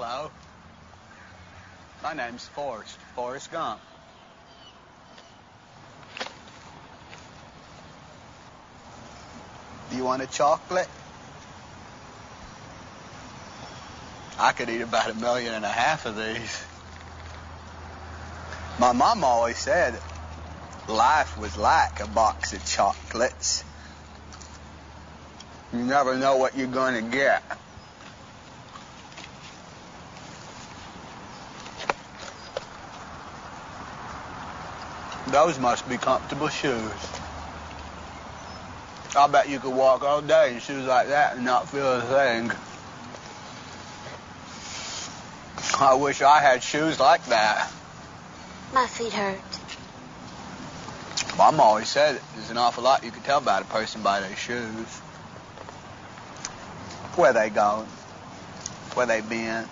Hello. My name's Forrest, Forrest Gump. Do you want a chocolate? I could eat about a million and a half of these. My mom always said life was like a box of chocolates. You never know what you're going to get. Those must be comfortable shoes. I bet you could walk all day in shoes like that and not feel a thing. I wish I had shoes like that. My feet hurt. Mom always said there's an awful lot you can tell about a person by their shoes. Where they going? Where they been?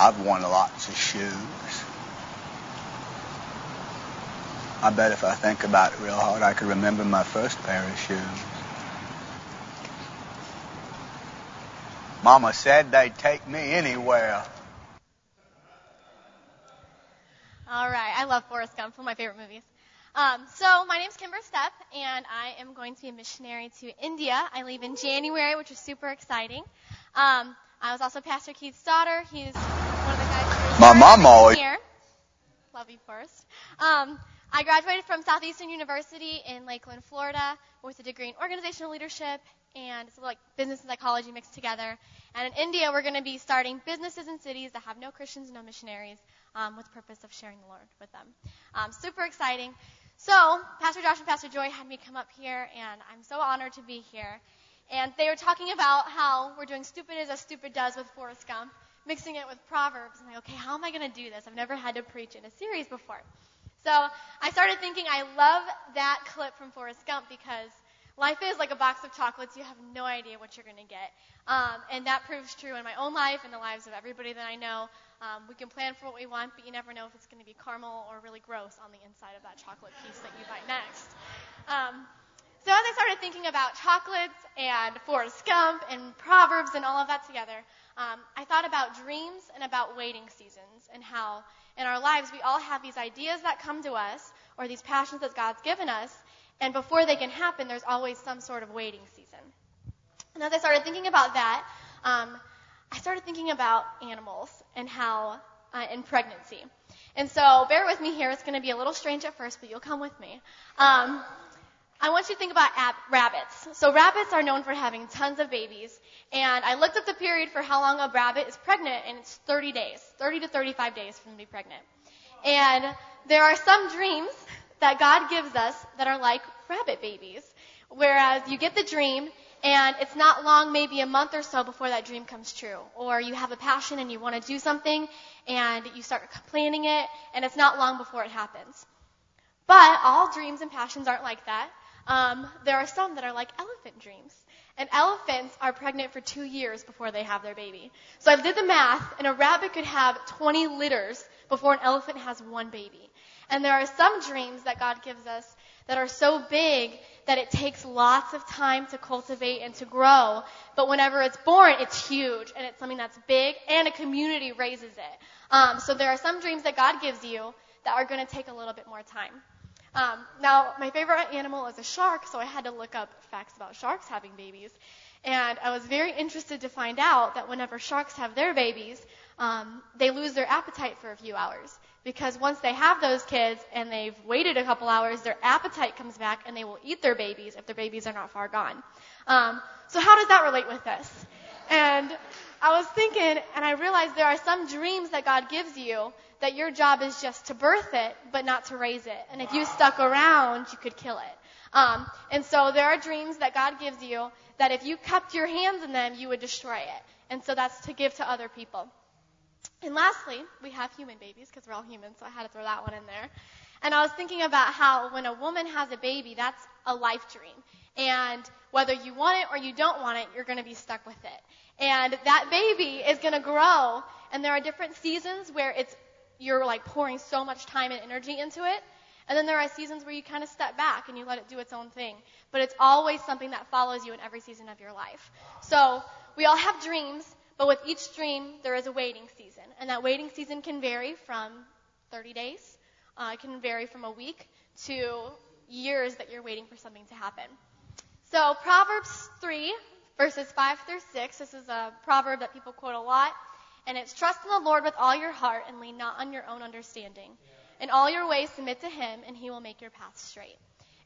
I've worn lots of shoes. I bet if I think about it real hard, I could remember my first pair of shoes. Mama said they'd take me anywhere. All right, I love Forrest Gump, one of my favorite movies. Um, so my name's Kimber Stepp, and I am going to be a missionary to India. I leave in January, which is super exciting. Um, I was also Pastor Keith's daughter. He's one of the guys who's My mom always- here. Love you, Forrest. Um, I graduated from Southeastern University in Lakeland, Florida, with a degree in organizational leadership and it's like business and psychology mixed together. And in India, we're going to be starting businesses in cities that have no Christians, no missionaries, um, with the purpose of sharing the Lord with them. Um, super exciting. So, Pastor Josh and Pastor Joy had me come up here, and I'm so honored to be here. And they were talking about how we're doing stupid as a stupid does with Forrest Gump, mixing it with Proverbs. I'm like, okay, how am I going to do this? I've never had to preach in a series before. So I started thinking, I love that clip from Forrest Gump because life is like a box of chocolates. You have no idea what you're going to get. Um, and that proves true in my own life and the lives of everybody that I know. Um, we can plan for what we want, but you never know if it's going to be caramel or really gross on the inside of that chocolate piece that you bite next. Um, so as I started thinking about chocolates and Forrest Gump and Proverbs and all of that together, um, I thought about dreams and about waiting seasons and how in our lives we all have these ideas that come to us or these passions that God's given us, and before they can happen, there's always some sort of waiting season. And as I started thinking about that, um, I started thinking about animals and how, uh, and pregnancy. And so bear with me here. It's going to be a little strange at first, but you'll come with me. Um, I want you to think about ab- rabbits. So rabbits are known for having tons of babies. And I looked up the period for how long a rabbit is pregnant, and it's 30 days, 30 to 35 days for them to be pregnant. And there are some dreams that God gives us that are like rabbit babies. Whereas you get the dream, and it's not long, maybe a month or so before that dream comes true. Or you have a passion and you want to do something, and you start planning it, and it's not long before it happens. But all dreams and passions aren't like that. Um, there are some that are like elephant dreams. And elephants are pregnant for two years before they have their baby. So I did the math, and a rabbit could have 20 litters before an elephant has one baby. And there are some dreams that God gives us that are so big that it takes lots of time to cultivate and to grow. But whenever it's born, it's huge and it's something that's big and a community raises it. Um, so there are some dreams that God gives you that are going to take a little bit more time. Um, now, my favorite animal is a shark, so I had to look up facts about sharks having babies. And I was very interested to find out that whenever sharks have their babies, um, they lose their appetite for a few hours. Because once they have those kids and they've waited a couple hours, their appetite comes back and they will eat their babies if their babies are not far gone. Um, so how does that relate with this? And I was thinking, and I realized there are some dreams that God gives you that your job is just to birth it, but not to raise it. And if you stuck around, you could kill it. Um, and so there are dreams that God gives you that if you kept your hands in them, you would destroy it. And so that's to give to other people. And lastly, we have human babies because we're all human, so I had to throw that one in there. And I was thinking about how when a woman has a baby, that's a life dream. And whether you want it or you don't want it, you're going to be stuck with it. And that baby is going to grow, and there are different seasons where it's you're like pouring so much time and energy into it. And then there are seasons where you kind of step back and you let it do its own thing. But it's always something that follows you in every season of your life. So we all have dreams, but with each dream, there is a waiting season. And that waiting season can vary from 30 days, uh, it can vary from a week to years that you're waiting for something to happen. So Proverbs 3, verses 5 through 6, this is a proverb that people quote a lot. And it's trust in the Lord with all your heart and lean not on your own understanding. In all your ways submit to him and he will make your path straight.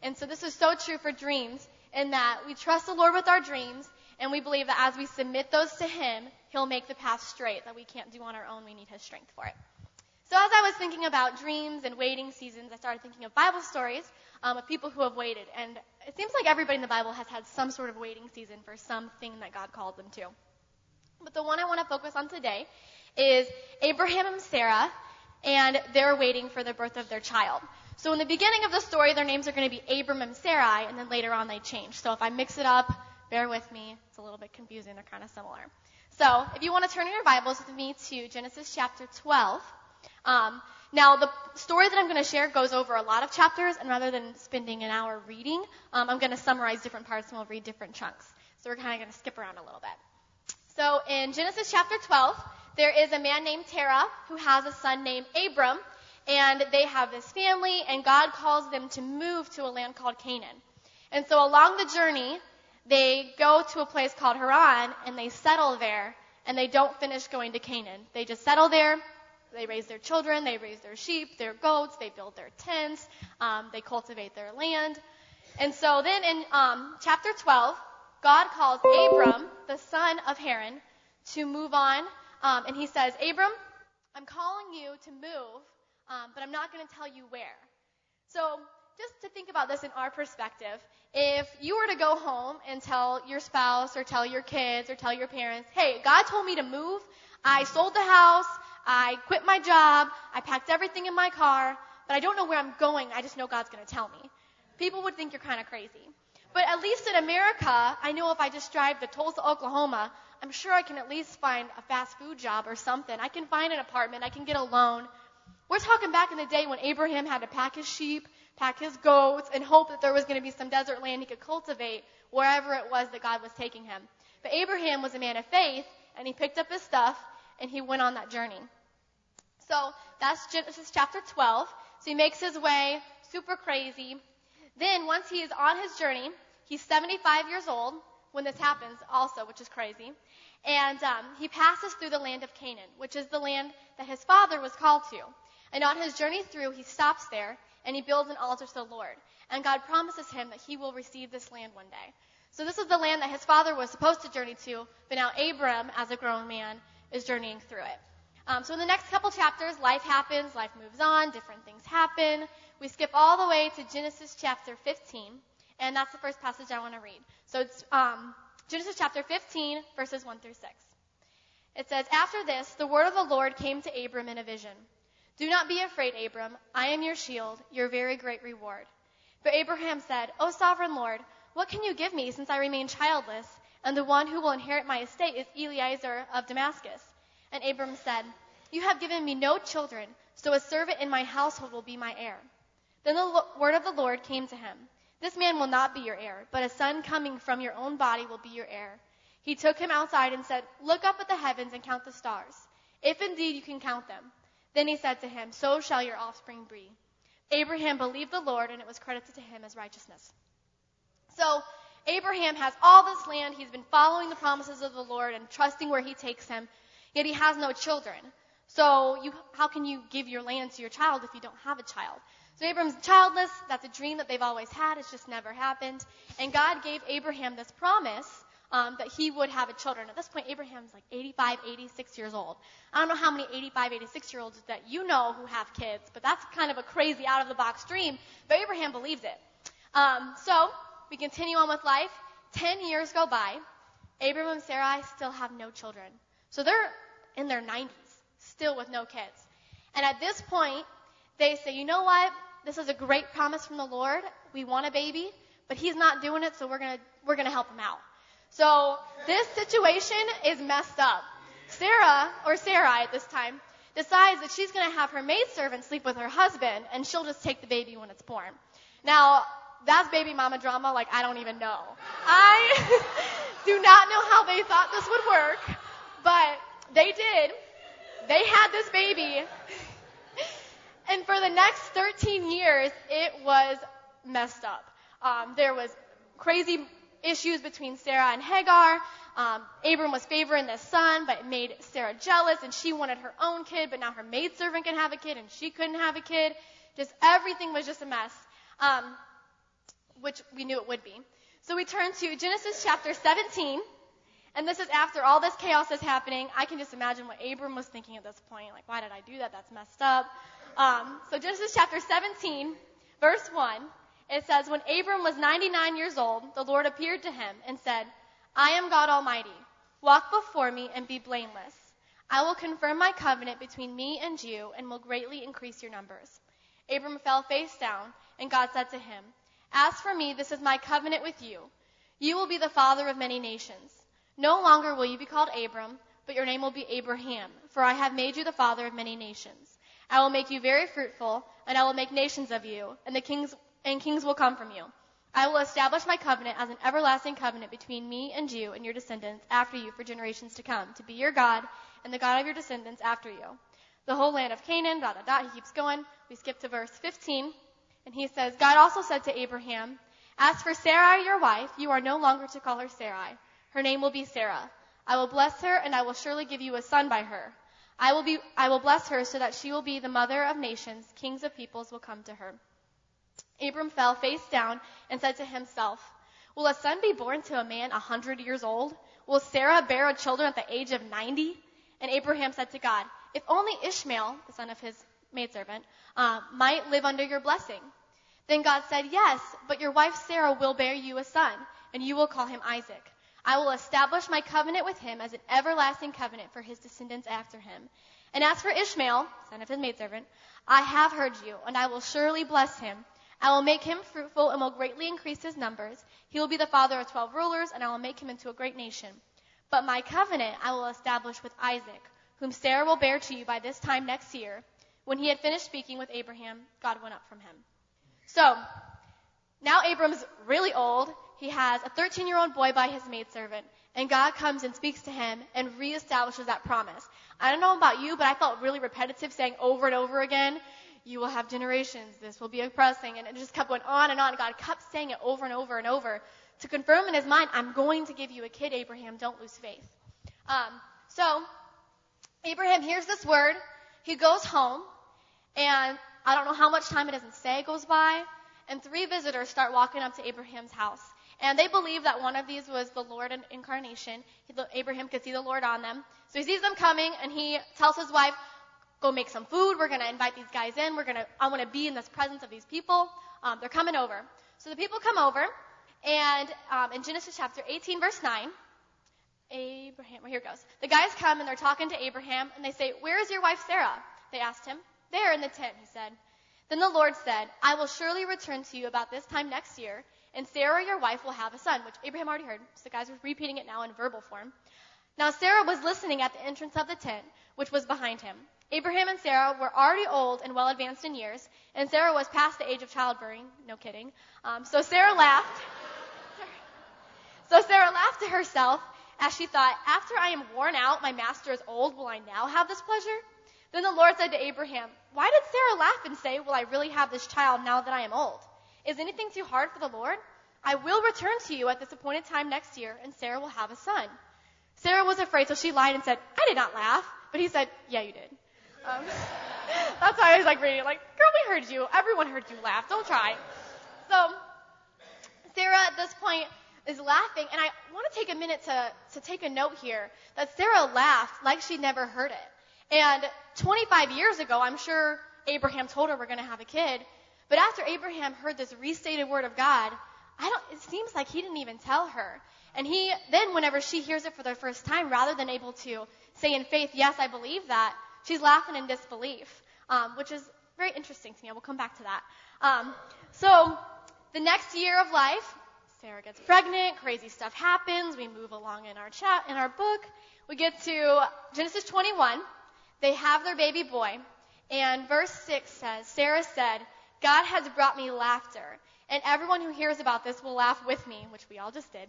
And so this is so true for dreams in that we trust the Lord with our dreams and we believe that as we submit those to him, he'll make the path straight that we can't do on our own. We need his strength for it. So as I was thinking about dreams and waiting seasons, I started thinking of Bible stories um, of people who have waited. And it seems like everybody in the Bible has had some sort of waiting season for something that God called them to. But the one I want to focus on today is Abraham and Sarah, and they're waiting for the birth of their child. So in the beginning of the story, their names are going to be Abram and Sarai, and then later on they change. So if I mix it up, bear with me. It's a little bit confusing. They're kind of similar. So if you want to turn in your Bibles with me to Genesis chapter 12. Um, now, the story that I'm going to share goes over a lot of chapters, and rather than spending an hour reading, um, I'm going to summarize different parts and we'll read different chunks. So we're kind of going to skip around a little bit. So in Genesis chapter 12, there is a man named Terah who has a son named Abram, and they have this family, and God calls them to move to a land called Canaan. And so along the journey, they go to a place called Haran, and they settle there, and they don't finish going to Canaan. They just settle there, they raise their children, they raise their sheep, their goats, they build their tents, um, they cultivate their land. And so then in um, chapter 12, God calls Abram, the son of Haran, to move on. Um, and he says, Abram, I'm calling you to move, um, but I'm not going to tell you where. So just to think about this in our perspective, if you were to go home and tell your spouse or tell your kids or tell your parents, hey, God told me to move, I sold the house, I quit my job. I packed everything in my car, but I don't know where I'm going. I just know God's going to tell me. People would think you're kind of crazy. But at least in America, I know if I just drive to Tulsa, Oklahoma, I'm sure I can at least find a fast food job or something. I can find an apartment. I can get a loan. We're talking back in the day when Abraham had to pack his sheep, pack his goats, and hope that there was going to be some desert land he could cultivate wherever it was that God was taking him. But Abraham was a man of faith, and he picked up his stuff and he went on that journey. So that's Genesis chapter 12. So he makes his way super crazy. Then once he is on his journey, he's 75 years old when this happens also, which is crazy. And um, he passes through the land of Canaan, which is the land that his father was called to. And on his journey through, he stops there and he builds an altar to the Lord. And God promises him that he will receive this land one day. So this is the land that his father was supposed to journey to, but now Abram, as a grown man, is journeying through it. Um, so in the next couple chapters, life happens, life moves on, different things happen. We skip all the way to Genesis chapter 15, and that's the first passage I want to read. So it's um, Genesis chapter 15, verses 1 through 6. It says, After this, the word of the Lord came to Abram in a vision. Do not be afraid, Abram. I am your shield, your very great reward. But Abraham said, O sovereign Lord, what can you give me since I remain childless? And the one who will inherit my estate is Eliezer of Damascus. And Abram said, You have given me no children, so a servant in my household will be my heir. Then the word of the Lord came to him This man will not be your heir, but a son coming from your own body will be your heir. He took him outside and said, Look up at the heavens and count the stars, if indeed you can count them. Then he said to him, So shall your offspring be. Abraham believed the Lord, and it was credited to him as righteousness. So, Abraham has all this land. He's been following the promises of the Lord and trusting where he takes him, yet he has no children. So you, how can you give your land to your child if you don't have a child? So Abraham's childless. That's a dream that they've always had. It's just never happened. And God gave Abraham this promise um, that he would have a children. At this point, Abraham's like 85, 86 years old. I don't know how many 85, 86 year olds that you know who have kids, but that's kind of a crazy out of the box dream. But Abraham believes it. Um, so we continue on with life. Ten years go by. Abram and Sarai still have no children. So they're in their 90s, still with no kids. And at this point, they say, you know what? This is a great promise from the Lord. We want a baby, but he's not doing it, so we're gonna, we're gonna help him out. So this situation is messed up. Sarah, or Sarai at this time, decides that she's going to have her maidservant sleep with her husband, and she'll just take the baby when it's born. Now, that's baby mama drama like I don't even know. I do not know how they thought this would work, but they did. They had this baby. And for the next 13 years, it was messed up. Um, there was crazy issues between Sarah and Hagar. Um, Abram was favoring the son, but it made Sarah jealous, and she wanted her own kid, but now her maidservant can have a kid, and she couldn't have a kid. Just everything was just a mess, um, which we knew it would be. So we turn to Genesis chapter 17, and this is after all this chaos is happening. I can just imagine what Abram was thinking at this point. Like, why did I do that? That's messed up. Um, so Genesis chapter 17, verse 1, it says, When Abram was 99 years old, the Lord appeared to him and said, I am God Almighty. Walk before me and be blameless. I will confirm my covenant between me and you and will greatly increase your numbers. Abram fell face down, and God said to him, As for me, this is my covenant with you. You will be the father of many nations. No longer will you be called Abram, but your name will be Abraham, for I have made you the father of many nations. I will make you very fruitful, and I will make nations of you, and the kings and kings will come from you. I will establish my covenant as an everlasting covenant between me and you and your descendants after you for generations to come, to be your God and the God of your descendants after you. The whole land of Canaan, da da da. He keeps going. We skip to verse 15, and he says, God also said to Abraham, As for Sarai, your wife, you are no longer to call her Sarai. Her name will be Sarah. I will bless her, and I will surely give you a son by her. I will be, I will bless her so that she will be the mother of nations. Kings of peoples will come to her. Abram fell face down and said to himself, Will a son be born to a man a hundred years old? Will Sarah bear a children at the age of ninety? And Abraham said to God, If only Ishmael, the son of his maidservant, uh, might live under your blessing. Then God said, Yes, but your wife Sarah will bear you a son, and you will call him Isaac. I will establish my covenant with him as an everlasting covenant for his descendants after him. And as for Ishmael, son of his maidservant, I have heard you, and I will surely bless him. I will make him fruitful and will greatly increase his numbers. He will be the father of twelve rulers, and I will make him into a great nation. But my covenant I will establish with Isaac, whom Sarah will bear to you by this time next year. When he had finished speaking with Abraham, God went up from him. So, now Abram's really old. He has a 13 year old boy by his maidservant. And God comes and speaks to him and reestablishes that promise. I don't know about you, but I felt really repetitive saying over and over again, you will have generations, this will be oppressing. And it just kept going on and on. God kept saying it over and over and over to confirm in his mind, I'm going to give you a kid, Abraham. Don't lose faith. Um, so, Abraham hears this word. He goes home. And I don't know how much time it doesn't say goes by. And three visitors start walking up to Abraham's house. And they believe that one of these was the Lord in incarnation. Abraham could see the Lord on them. So he sees them coming and he tells his wife, go make some food. We're going to invite these guys in. We're going to, I want to be in this presence of these people. Um, they're coming over. So the people come over and um, in Genesis chapter 18 verse 9, Abraham, well, here it goes. The guys come and they're talking to Abraham and they say, where is your wife Sarah? They asked him. There in the tent, he said. Then the Lord said, I will surely return to you about this time next year, and Sarah, your wife, will have a son, which Abraham already heard. So the guys are repeating it now in verbal form. Now Sarah was listening at the entrance of the tent, which was behind him. Abraham and Sarah were already old and well advanced in years, and Sarah was past the age of childbearing. No kidding. Um, so Sarah laughed. so Sarah laughed to herself as she thought, After I am worn out, my master is old, will I now have this pleasure? Then the Lord said to Abraham, Why did Sarah laugh and say, Will I really have this child now that I am old? Is anything too hard for the Lord? I will return to you at this appointed time next year, and Sarah will have a son. Sarah was afraid, so she lied and said, I did not laugh. But he said, Yeah, you did. Um, that's why I was like reading, like, girl, we heard you. Everyone heard you laugh. Don't try. So, Sarah at this point is laughing, and I want to take a minute to, to take a note here that Sarah laughed like she'd never heard it. And 25 years ago, I'm sure Abraham told her we're going to have a kid. But after Abraham heard this restated word of God, I don't, it seems like he didn't even tell her. And he, then whenever she hears it for the first time, rather than able to say in faith, yes, I believe that, she's laughing in disbelief, um, which is very interesting to me. I will come back to that. Um, so the next year of life, Sarah gets pregnant, crazy stuff happens, we move along in our chat, in our book. We get to Genesis 21, they have their baby boy, and verse 6 says, Sarah said, God has brought me laughter, and everyone who hears about this will laugh with me, which we all just did.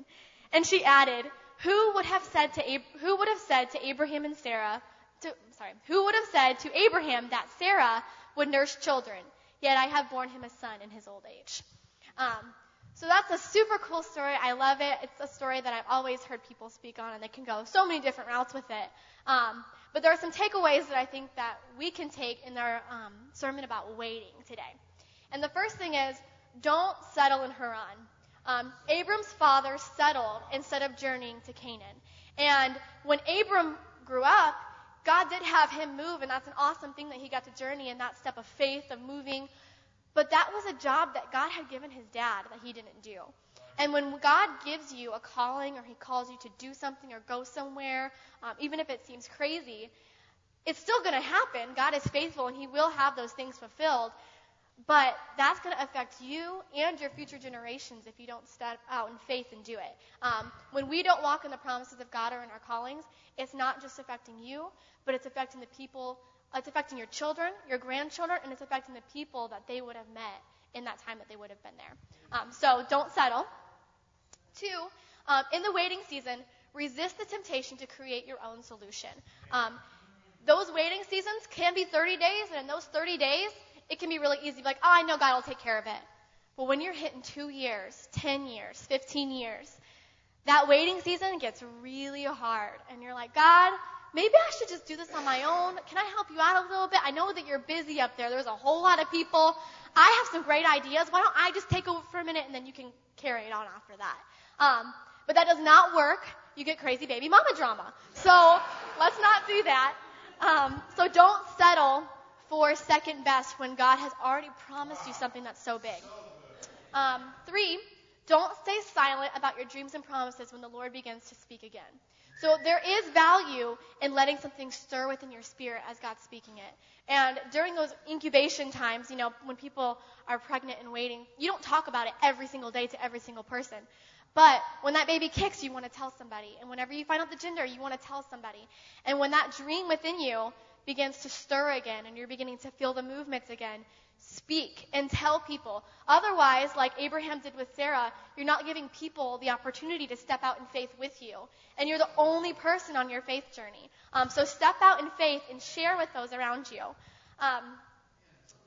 And she added, Who would have said to Ab- who would have said to Abraham and Sarah, to, sorry, who would have said to Abraham that Sarah would nurse children? Yet I have borne him a son in his old age. Um, so that's a super cool story. I love it. It's a story that I've always heard people speak on, and they can go so many different routes with it. Um, but there are some takeaways that I think that we can take in our um, sermon about waiting today. And the first thing is, don't settle in Haran. Um, Abram's father settled instead of journeying to Canaan. And when Abram grew up, God did have him move, and that's an awesome thing that he got to journey in that step of faith, of moving. But that was a job that God had given his dad that he didn't do. And when God gives you a calling or He calls you to do something or go somewhere, um, even if it seems crazy, it's still going to happen. God is faithful and He will have those things fulfilled. But that's going to affect you and your future generations if you don't step out in faith and do it. Um, when we don't walk in the promises of God or in our callings, it's not just affecting you, but it's affecting the people, it's affecting your children, your grandchildren, and it's affecting the people that they would have met in that time that they would have been there. Um, so don't settle. Two, um, in the waiting season, resist the temptation to create your own solution. Um, those waiting seasons can be 30 days, and in those 30 days, it can be really easy. to be Like, oh, I know God will take care of it. But when you're hitting two years, 10 years, 15 years, that waiting season gets really hard. And you're like, God, maybe I should just do this on my own. Can I help you out a little bit? I know that you're busy up there. There's a whole lot of people. I have some great ideas. Why don't I just take over for a minute and then you can carry it on after that? Um, but that does not work. You get crazy baby mama drama. So let's not do that. Um, so don't settle for second best when God has already promised you something that's so big. Um, three, don't stay silent about your dreams and promises when the Lord begins to speak again. So there is value in letting something stir within your spirit as God's speaking it. And during those incubation times, you know, when people are pregnant and waiting, you don't talk about it every single day to every single person. But when that baby kicks, you want to tell somebody. And whenever you find out the gender, you want to tell somebody. And when that dream within you begins to stir again and you're beginning to feel the movements again, speak and tell people. Otherwise, like Abraham did with Sarah, you're not giving people the opportunity to step out in faith with you. And you're the only person on your faith journey. Um, so step out in faith and share with those around you. Um,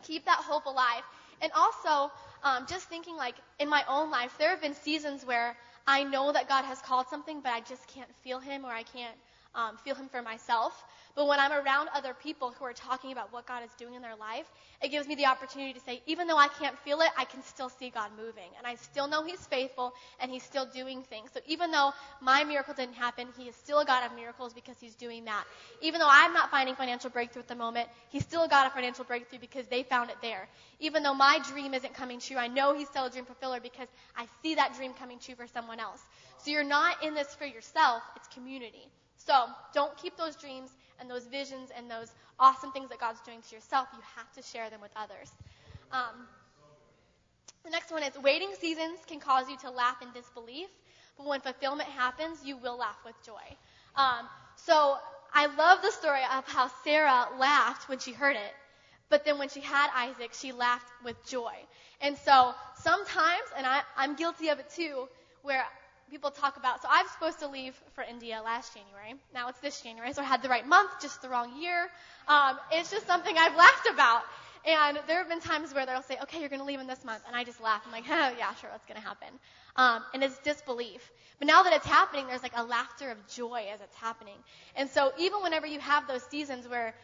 keep that hope alive. And also, um, just thinking like in my own life, there have been seasons where I know that God has called something, but I just can't feel Him or I can't um, feel Him for myself. But when I'm around other people who are talking about what God is doing in their life, it gives me the opportunity to say, even though I can't feel it, I can still see God moving. And I still know He's faithful and He's still doing things. So even though my miracle didn't happen, He is still a God of miracles because He's doing that. Even though I'm not finding financial breakthrough at the moment, He's still got a God of financial breakthrough because they found it there. Even though my dream isn't coming true, I know He's still a dream fulfiller because I see that dream coming true for someone else. So you're not in this for yourself, it's community. So don't keep those dreams and those visions and those awesome things that God's doing to yourself. You have to share them with others. Um, the next one is waiting seasons can cause you to laugh in disbelief, but when fulfillment happens, you will laugh with joy. Um, so I love the story of how Sarah laughed when she heard it, but then when she had Isaac, she laughed with joy. And so sometimes, and I, I'm guilty of it too, where people talk about. So I was supposed to leave for India last January. Now it's this January, so I had the right month, just the wrong year. Um, it's just something I've laughed about. And there have been times where they'll say, okay, you're going to leave in this month. And I just laugh. I'm like, oh, yeah, sure, that's going to happen. Um, and it's disbelief. But now that it's happening, there's like a laughter of joy as it's happening. And so even whenever you have those seasons where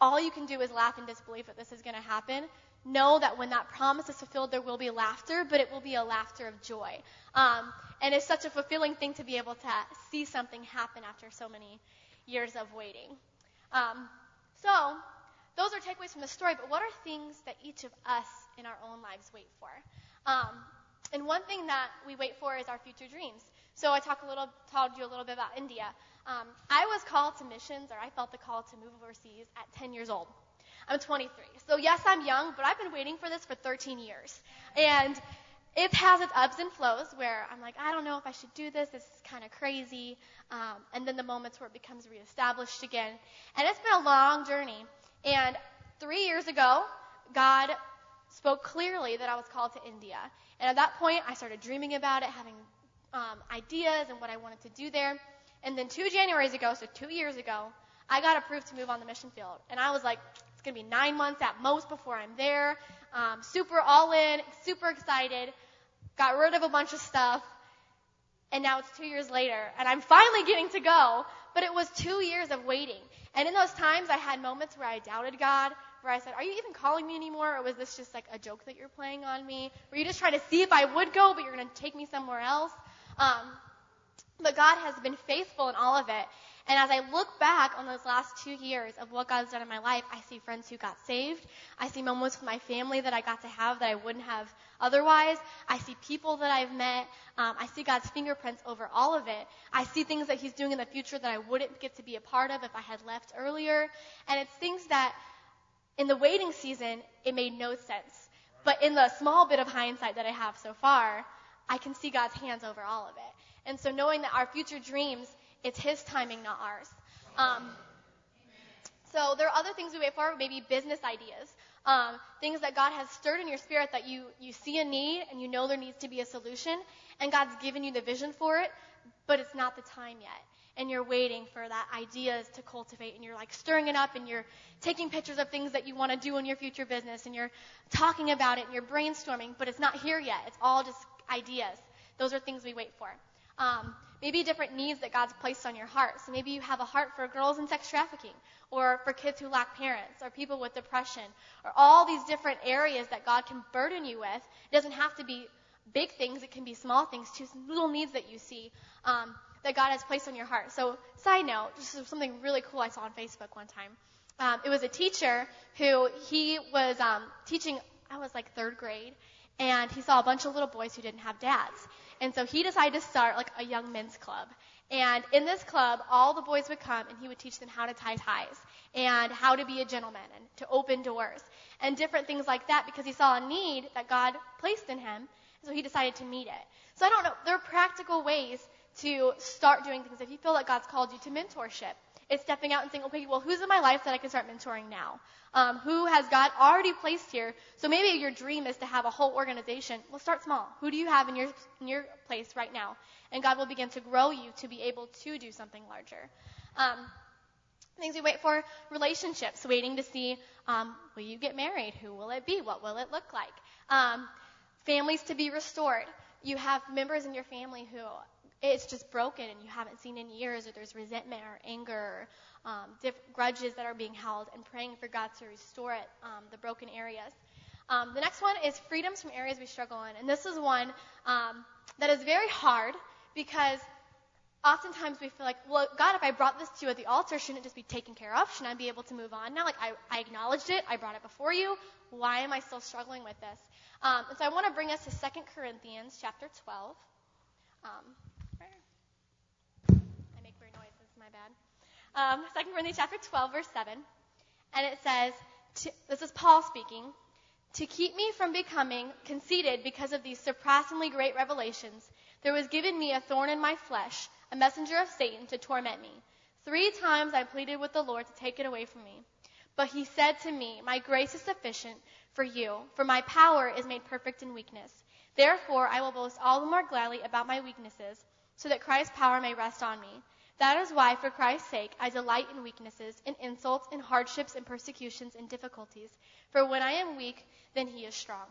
all you can do is laugh in disbelief that this is going to happen, know that when that promise is fulfilled, there will be laughter, but it will be a laughter of joy. Um, and it's such a fulfilling thing to be able to see something happen after so many years of waiting. Um, so, those are takeaways from the story, but what are things that each of us in our own lives wait for? Um, and one thing that we wait for is our future dreams. So I talked a little, told you a little bit about India. Um, I was called to missions, or I felt the call to move overseas at 10 years old. I'm 23. So yes, I'm young, but I've been waiting for this for 13 years. And it has its ups and flows where I'm like, I don't know if I should do this. This is kind of crazy. Um, and then the moments where it becomes reestablished again. And it's been a long journey. And three years ago, God spoke clearly that I was called to India. And at that point, I started dreaming about it, having um, ideas and what I wanted to do there. And then two Januaries ago, so two years ago, I got approved to move on the mission field. And I was like, it's going to be nine months at most before I'm there. Um, super all in, super excited. Got rid of a bunch of stuff. And now it's two years later, and I'm finally getting to go. But it was two years of waiting. And in those times, I had moments where I doubted God, where I said, Are you even calling me anymore? Or was this just like a joke that you're playing on me? Were you just trying to see if I would go, but you're going to take me somewhere else? Um, but God has been faithful in all of it. And as I look back on those last two years of what God's done in my life, I see friends who got saved. I see moments with my family that I got to have that I wouldn't have otherwise. I see people that I've met. Um, I see God's fingerprints over all of it. I see things that He's doing in the future that I wouldn't get to be a part of if I had left earlier. And it's things that in the waiting season, it made no sense. But in the small bit of hindsight that I have so far, I can see God's hands over all of it. And so knowing that our future dreams, it's His timing, not ours. Um, so there are other things we wait for, maybe business ideas, um, things that God has stirred in your spirit that you you see a need and you know there needs to be a solution, and God's given you the vision for it, but it's not the time yet and you're waiting for that ideas to cultivate and you're like stirring it up and you're taking pictures of things that you want to do in your future business and you're talking about it and you're brainstorming, but it's not here yet. It's all just ideas. Those are things we wait for. Um, maybe different needs that God's placed on your heart. So maybe you have a heart for girls in sex trafficking, or for kids who lack parents, or people with depression, or all these different areas that God can burden you with. It doesn't have to be big things; it can be small things too, little needs that you see. Um, that God has placed on your heart. So, side note, this is something really cool I saw on Facebook one time. Um, it was a teacher who he was um, teaching. I was like third grade, and he saw a bunch of little boys who didn't have dads, and so he decided to start like a young men's club. And in this club, all the boys would come, and he would teach them how to tie ties and how to be a gentleman and to open doors and different things like that because he saw a need that God placed in him. So he decided to meet it. So I don't know. There are practical ways to start doing things. If you feel like God's called you to mentorship, it's stepping out and saying, okay, well, who's in my life that I can start mentoring now? Um, who has God already placed here? So maybe your dream is to have a whole organization. Well, start small. Who do you have in your in your place right now? And God will begin to grow you to be able to do something larger. Um, things we wait for relationships, waiting to see um, will you get married? Who will it be? What will it look like? Um, families to be restored. You have members in your family who it's just broken and you haven't seen in years, or there's resentment or anger, um, diff- grudges that are being held, and praying for God to restore it, um, the broken areas. Um, the next one is freedoms from areas we struggle in, and this is one um, that is very hard because oftentimes we feel like, well, God, if I brought this to you at the altar, shouldn't it just be taken care of? Shouldn't I be able to move on now? Like I, I acknowledged it, I brought it before you. Why am I still struggling with this? Um, and so I want to bring us to 2 Corinthians chapter 12. Um, bad. Um, 2 Corinthians chapter 12, verse 7. And it says, to, this is Paul speaking, to keep me from becoming conceited because of these surpassingly great revelations, there was given me a thorn in my flesh, a messenger of Satan to torment me. Three times I pleaded with the Lord to take it away from me. But he said to me, My grace is sufficient for you, for my power is made perfect in weakness. Therefore, I will boast all the more gladly about my weaknesses, so that Christ's power may rest on me. That is why, for Christ's sake, I delight in weaknesses, in insults, in hardships, in persecutions, in difficulties. For when I am weak, then he is strong.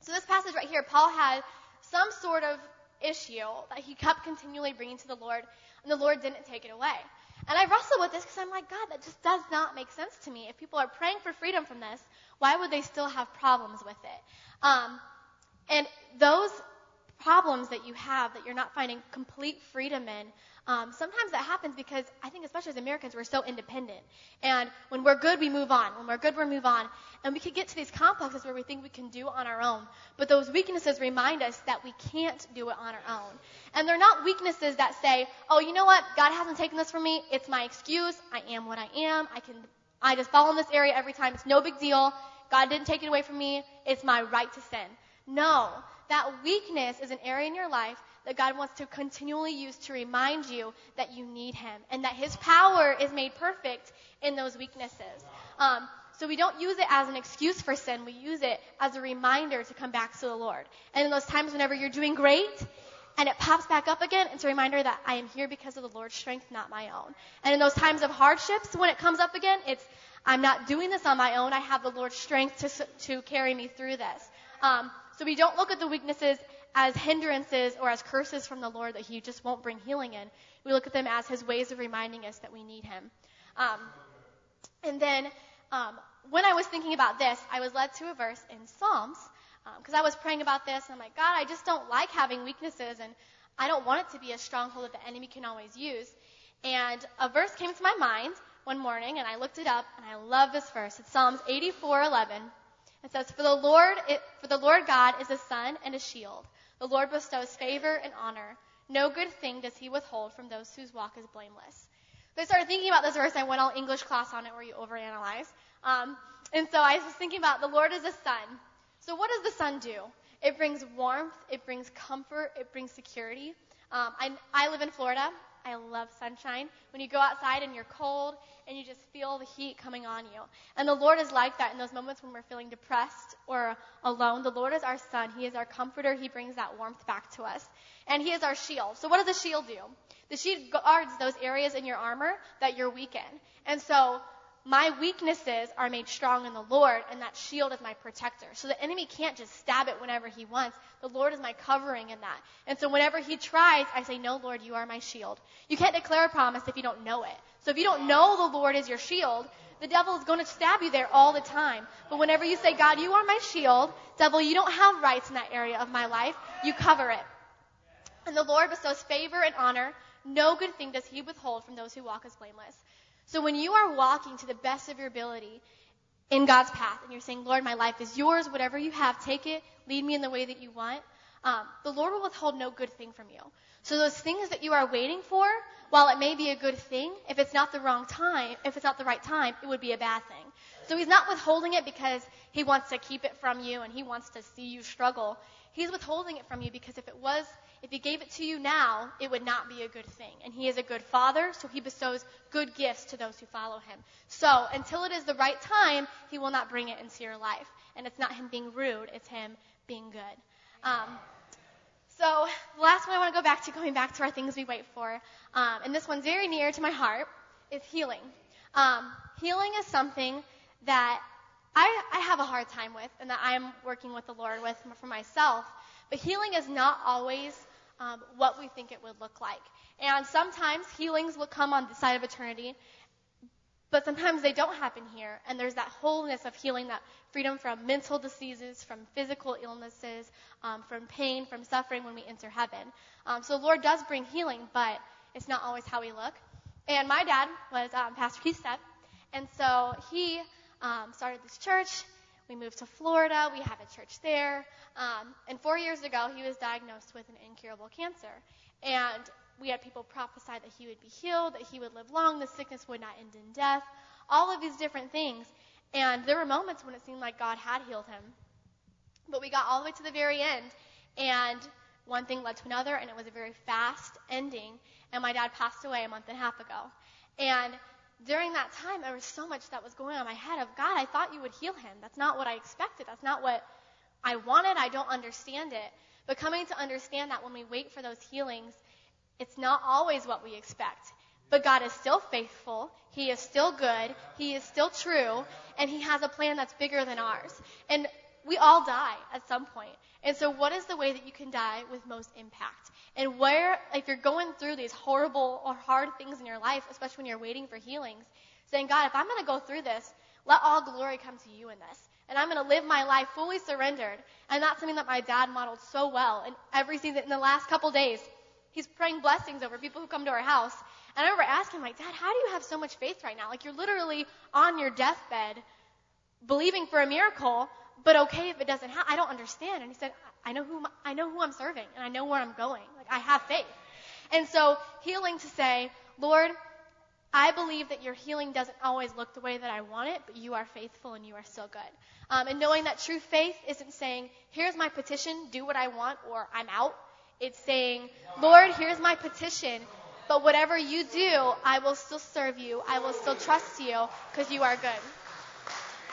So this passage right here, Paul had some sort of issue that he kept continually bringing to the Lord, and the Lord didn't take it away. And I wrestle with this because I'm like, God, that just does not make sense to me. If people are praying for freedom from this, why would they still have problems with it? Um, and those problems that you have that you're not finding complete freedom in, um, sometimes that happens because I think, especially as Americans, we're so independent. And when we're good, we move on. When we're good, we move on. And we could get to these complexes where we think we can do on our own. But those weaknesses remind us that we can't do it on our own. And they're not weaknesses that say, oh, you know what? God hasn't taken this from me. It's my excuse. I am what I am. I can, I just fall in this area every time. It's no big deal. God didn't take it away from me. It's my right to sin. No. That weakness is an area in your life that God wants to continually use to remind you that you need Him and that His power is made perfect in those weaknesses. Um, so we don't use it as an excuse for sin. We use it as a reminder to come back to the Lord. And in those times whenever you're doing great and it pops back up again, it's a reminder that I am here because of the Lord's strength, not my own. And in those times of hardships, when it comes up again, it's I'm not doing this on my own. I have the Lord's strength to, to carry me through this. Um, so we don't look at the weaknesses as hindrances or as curses from the Lord that He just won't bring healing in. We look at them as His ways of reminding us that we need Him. Um, and then um, when I was thinking about this, I was led to a verse in Psalms because um, I was praying about this and I'm like, God, I just don't like having weaknesses and I don't want it to be a stronghold that the enemy can always use. And a verse came to my mind one morning and I looked it up and I love this verse. It's Psalms 84:11. It says, "For the Lord, it, for the Lord God is a sun and a shield. The Lord bestows favor and honor. No good thing does He withhold from those whose walk is blameless." So I started thinking about this verse. I went all English class on it, where you overanalyze. Um, and so I was thinking about the Lord is a sun. So what does the sun do? It brings warmth. It brings comfort. It brings security. Um, I, I live in Florida. I love sunshine. When you go outside and you're cold and you just feel the heat coming on you. And the Lord is like that in those moments when we're feeling depressed or alone. The Lord is our sun. He is our comforter. He brings that warmth back to us. And He is our shield. So what does the shield do? The shield guards those areas in your armor that you're weak in. And so my weaknesses are made strong in the Lord, and that shield is my protector. So the enemy can't just stab it whenever he wants. The Lord is my covering in that. And so whenever he tries, I say, No, Lord, you are my shield. You can't declare a promise if you don't know it. So if you don't know the Lord is your shield, the devil is going to stab you there all the time. But whenever you say, God, you are my shield, devil, you don't have rights in that area of my life, you cover it. And the Lord bestows favor and honor. No good thing does he withhold from those who walk as blameless. So when you are walking to the best of your ability in God's path and you're saying, Lord, my life is yours, whatever you have, take it, lead me in the way that you want, um, the Lord will withhold no good thing from you. So those things that you are waiting for, while it may be a good thing, if it's not the wrong time, if it's not the right time, it would be a bad thing. So he's not withholding it because he wants to keep it from you and he wants to see you struggle. He's withholding it from you because if it was if he gave it to you now, it would not be a good thing. And he is a good father, so he bestows good gifts to those who follow him. So until it is the right time, he will not bring it into your life. And it's not him being rude, it's him being good. Um, so the last one I want to go back to, going back to our things we wait for, um, and this one's very near to my heart, is healing. Um, healing is something that I, I have a hard time with, and that I'm working with the Lord with for myself. But healing is not always um, what we think it would look like. And sometimes healings will come on the side of eternity, but sometimes they don't happen here. And there's that wholeness of healing, that freedom from mental diseases, from physical illnesses, um, from pain, from suffering when we enter heaven. Um, so the Lord does bring healing, but it's not always how we look. And my dad was um, Pastor Keith Stepp, and so he um, started this church. We moved to Florida. We have a church there. Um, and four years ago, he was diagnosed with an incurable cancer. And we had people prophesy that he would be healed, that he would live long, the sickness would not end in death, all of these different things. And there were moments when it seemed like God had healed him. But we got all the way to the very end, and one thing led to another, and it was a very fast ending. And my dad passed away a month and a half ago. And during that time, there was so much that was going on in my head of, God, I thought you would heal him. That's not what I expected. That's not what I wanted. I don't understand it. But coming to understand that when we wait for those healings, it's not always what we expect. But God is still faithful. He is still good. He is still true. And He has a plan that's bigger than ours. And we all die at some point. And so what is the way that you can die with most impact? And where, if you're going through these horrible or hard things in your life, especially when you're waiting for healings, saying, God, if I'm going to go through this, let all glory come to you in this. And I'm going to live my life fully surrendered. And that's something that my dad modeled so well. And every season, in the last couple days, he's praying blessings over people who come to our house. And I remember asking him, like, Dad, how do you have so much faith right now? Like, you're literally on your deathbed, believing for a miracle, but okay if it doesn't happen. I don't understand. And he said, I know who I know who I'm serving, and I know where I'm going. Like I have faith. And so healing to say, Lord, I believe that your healing doesn't always look the way that I want it, but you are faithful and you are still good. Um, and knowing that true faith isn't saying, here's my petition, do what I want, or I'm out. It's saying, Lord, here's my petition, but whatever you do, I will still serve you. I will still trust you because you are good.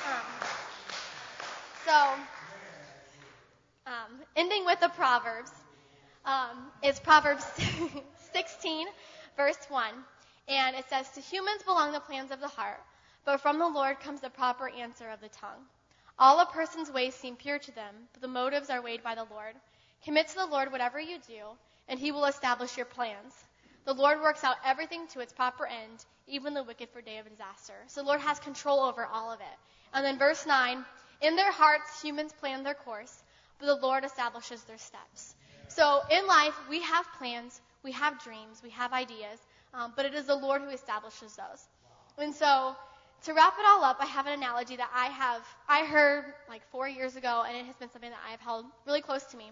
Um, so, um, ending with the Proverbs um, is Proverbs 16, verse 1. And it says, To humans belong the plans of the heart, but from the Lord comes the proper answer of the tongue. All a person's ways seem pure to them, but the motives are weighed by the Lord. Commit to the Lord whatever you do, and he will establish your plans. The Lord works out everything to its proper end, even the wicked for day of disaster. So the Lord has control over all of it. And then verse 9, in their hearts humans plan their course, but the Lord establishes their steps. So in life, we have plans, we have dreams, we have ideas, um, but it is the Lord who establishes those. And so to wrap it all up, I have an analogy that I have I heard like four years ago, and it has been something that I have held really close to me.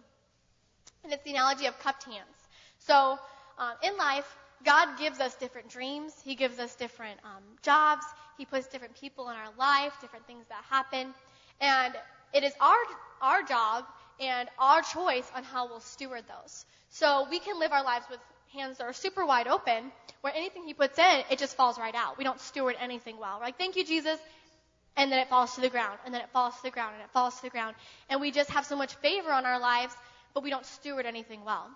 And it's the analogy of cupped hands. So um, in life, God gives us different dreams. He gives us different um, jobs. He puts different people in our life, different things that happen, and it is our our job and our choice on how we'll steward those. So we can live our lives with hands that are super wide open, where anything He puts in, it just falls right out. We don't steward anything well. We're like, thank you, Jesus. And then it falls to the ground, and then it falls to the ground, and it falls to the ground. And we just have so much favor on our lives, but we don't steward anything well.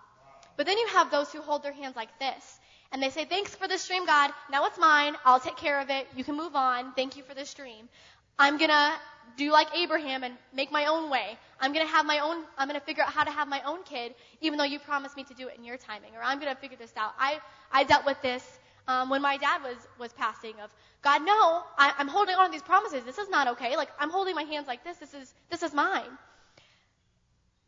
But then you have those who hold their hands like this. And they say, Thanks for this dream, God. Now it's mine. I'll take care of it. You can move on. Thank you for this dream. I'm to do like Abraham and make my own way. I'm going to have my own, I'm going to figure out how to have my own kid, even though you promised me to do it in your timing. Or I'm going to figure this out. I, I dealt with this um, when my dad was, was passing of, God, no, I, I'm holding on to these promises. This is not okay. Like, I'm holding my hands like this. This is, this is mine.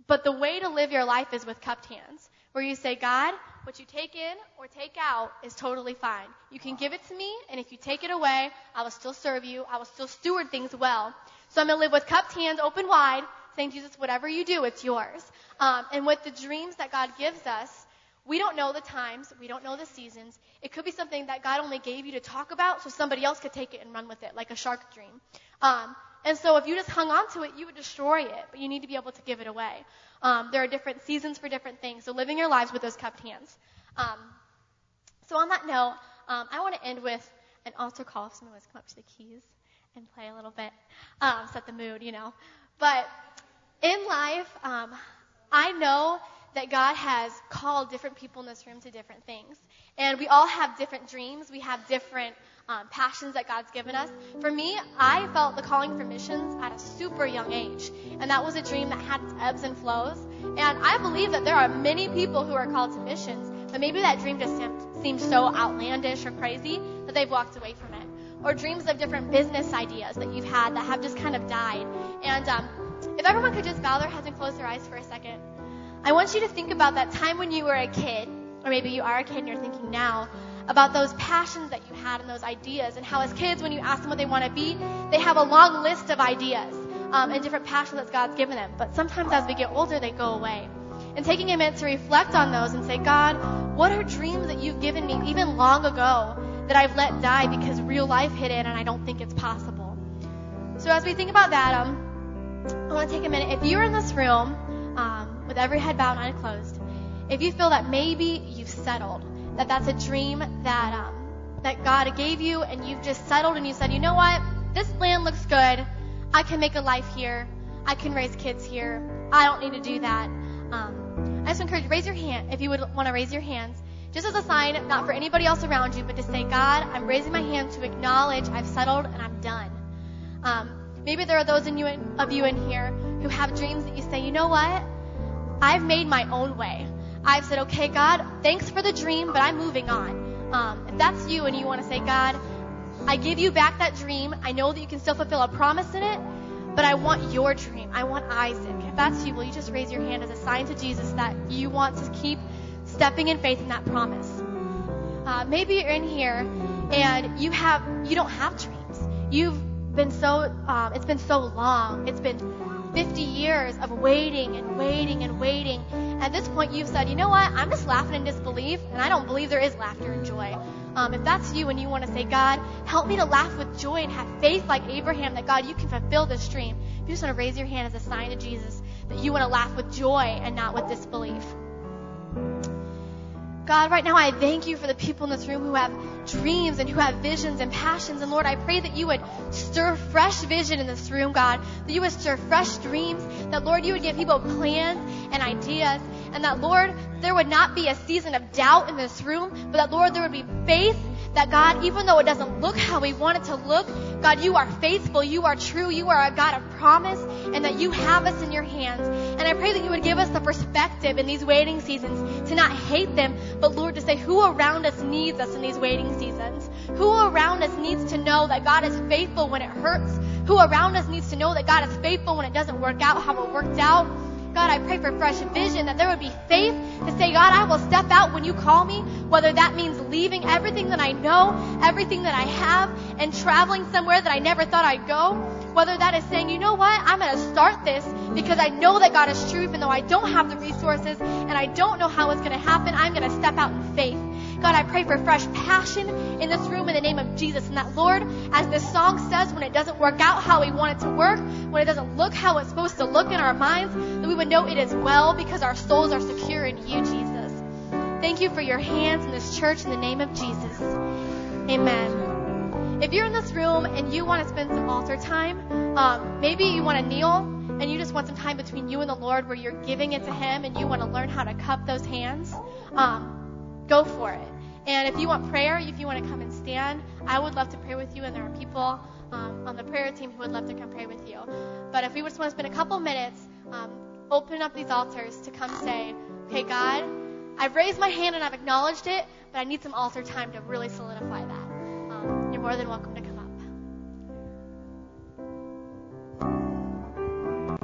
But the way to live your life is with cupped hands, where you say, God, what you take in or take out is totally fine. You can give it to me, and if you take it away, I will still serve you. I will still steward things well. So I'm going to live with cupped hands open wide, saying, Jesus, whatever you do, it's yours. Um, and with the dreams that God gives us, we don't know the times, we don't know the seasons. It could be something that God only gave you to talk about so somebody else could take it and run with it, like a shark dream. Um, and so if you just hung on to it, you would destroy it, but you need to be able to give it away. Um, there are different seasons for different things, so living your lives with those cupped hands. Um, so on that note, um, I want to end with an altar call. If someone wants to come up to the keys and play a little bit, um, set the mood, you know. But in life, um, I know that God has called different people in this room to different things. And we all have different dreams. We have different um, passions that God's given us. For me, I felt the calling for missions at a super young age. And that was a dream that had its ebbs and flows. And I believe that there are many people who are called to missions, but maybe that dream just seemed so outlandish or crazy that they've walked away from it. Or dreams of different business ideas that you've had that have just kind of died. And um, if everyone could just bow their heads and close their eyes for a second. I want you to think about that time when you were a kid, or maybe you are a kid and you're thinking now, about those passions that you had and those ideas, and how as kids, when you ask them what they want to be, they have a long list of ideas um, and different passions that God's given them. But sometimes as we get older, they go away. And taking a minute to reflect on those and say, God, what are dreams that you've given me even long ago that I've let die because real life hit in and I don't think it's possible? So as we think about that, um, I want to take a minute. If you're in this room um, with every head bowed and eyes closed, if you feel that maybe you've settled, that that's a dream that um, that God gave you, and you've just settled and you said, you know what, this land looks good. I can make a life here. I can raise kids here. I don't need to do that. Um, I just encourage you, raise your hand if you would want to raise your hands, just as a sign, not for anybody else around you, but to say, God, I'm raising my hand to acknowledge I've settled and I'm done. Um, maybe there are those in you, of you in here who have dreams that you say, you know what, I've made my own way. I've said, okay, God, thanks for the dream, but I'm moving on. Um, if that's you and you want to say, God, I give you back that dream. I know that you can still fulfill a promise in it, but I want your dream. I want Isaac. If that's you, will you just raise your hand as a sign to Jesus that you want to keep stepping in faith in that promise? Uh, maybe you're in here and you have you don't have dreams. You've been so um, it's been so long. It's been 50 years of waiting and waiting and waiting. At this point, you've said, you know what? I'm just laughing in disbelief, and I don't believe there is laughter and joy. Um, if that's you and you want to say, God, help me to laugh with joy and have faith like Abraham that God, you can fulfill this dream. You just want to raise your hand as a sign to Jesus that you want to laugh with joy and not with disbelief. God, right now I thank you for the people in this room who have dreams and who have visions and passions. And Lord, I pray that you would stir fresh vision in this room, God. That you would stir fresh dreams. That, Lord, you would give people plans and ideas. And that, Lord, there would not be a season of doubt in this room, but that, Lord, there would be faith that God, even though it doesn't look how we want it to look, God, you are faithful, you are true, you are a God of promise, and that you have us in your hands. And I pray that you would give us the perspective in these waiting seasons to not hate them, but Lord, to say who around us needs us in these waiting seasons. Who around us needs to know that God is faithful when it hurts. Who around us needs to know that God is faithful when it doesn't work out how it worked out. God, I pray for fresh vision, that there would be faith to say, God, I will step out when you call me, whether that means leaving everything that I know, everything that I have, and traveling somewhere that I never thought I'd go. Whether that is saying, you know what, I'm going to start this because I know that God is true, even though I don't have the resources and I don't know how it's going to happen, I'm going to step out in faith. God, I pray for fresh passion in this room in the name of Jesus. And that, Lord, as this song says, when it doesn't work out how we want it to work, when it doesn't look how it's supposed to look in our minds, that we would know it is well because our souls are secure in you, Jesus. Thank you for your hands in this church in the name of Jesus. Amen. If you're in this room and you want to spend some altar time, um, maybe you want to kneel and you just want some time between you and the Lord where you're giving it to Him and you want to learn how to cup those hands, um, go for it. And if you want prayer, if you want to come and stand, I would love to pray with you, and there are people um, on the prayer team who would love to come pray with you. But if we just want to spend a couple minutes, um, open up these altars to come say, okay, God, I've raised my hand and I've acknowledged it, but I need some altar time to really solidify that. Um, you're more than welcome to come.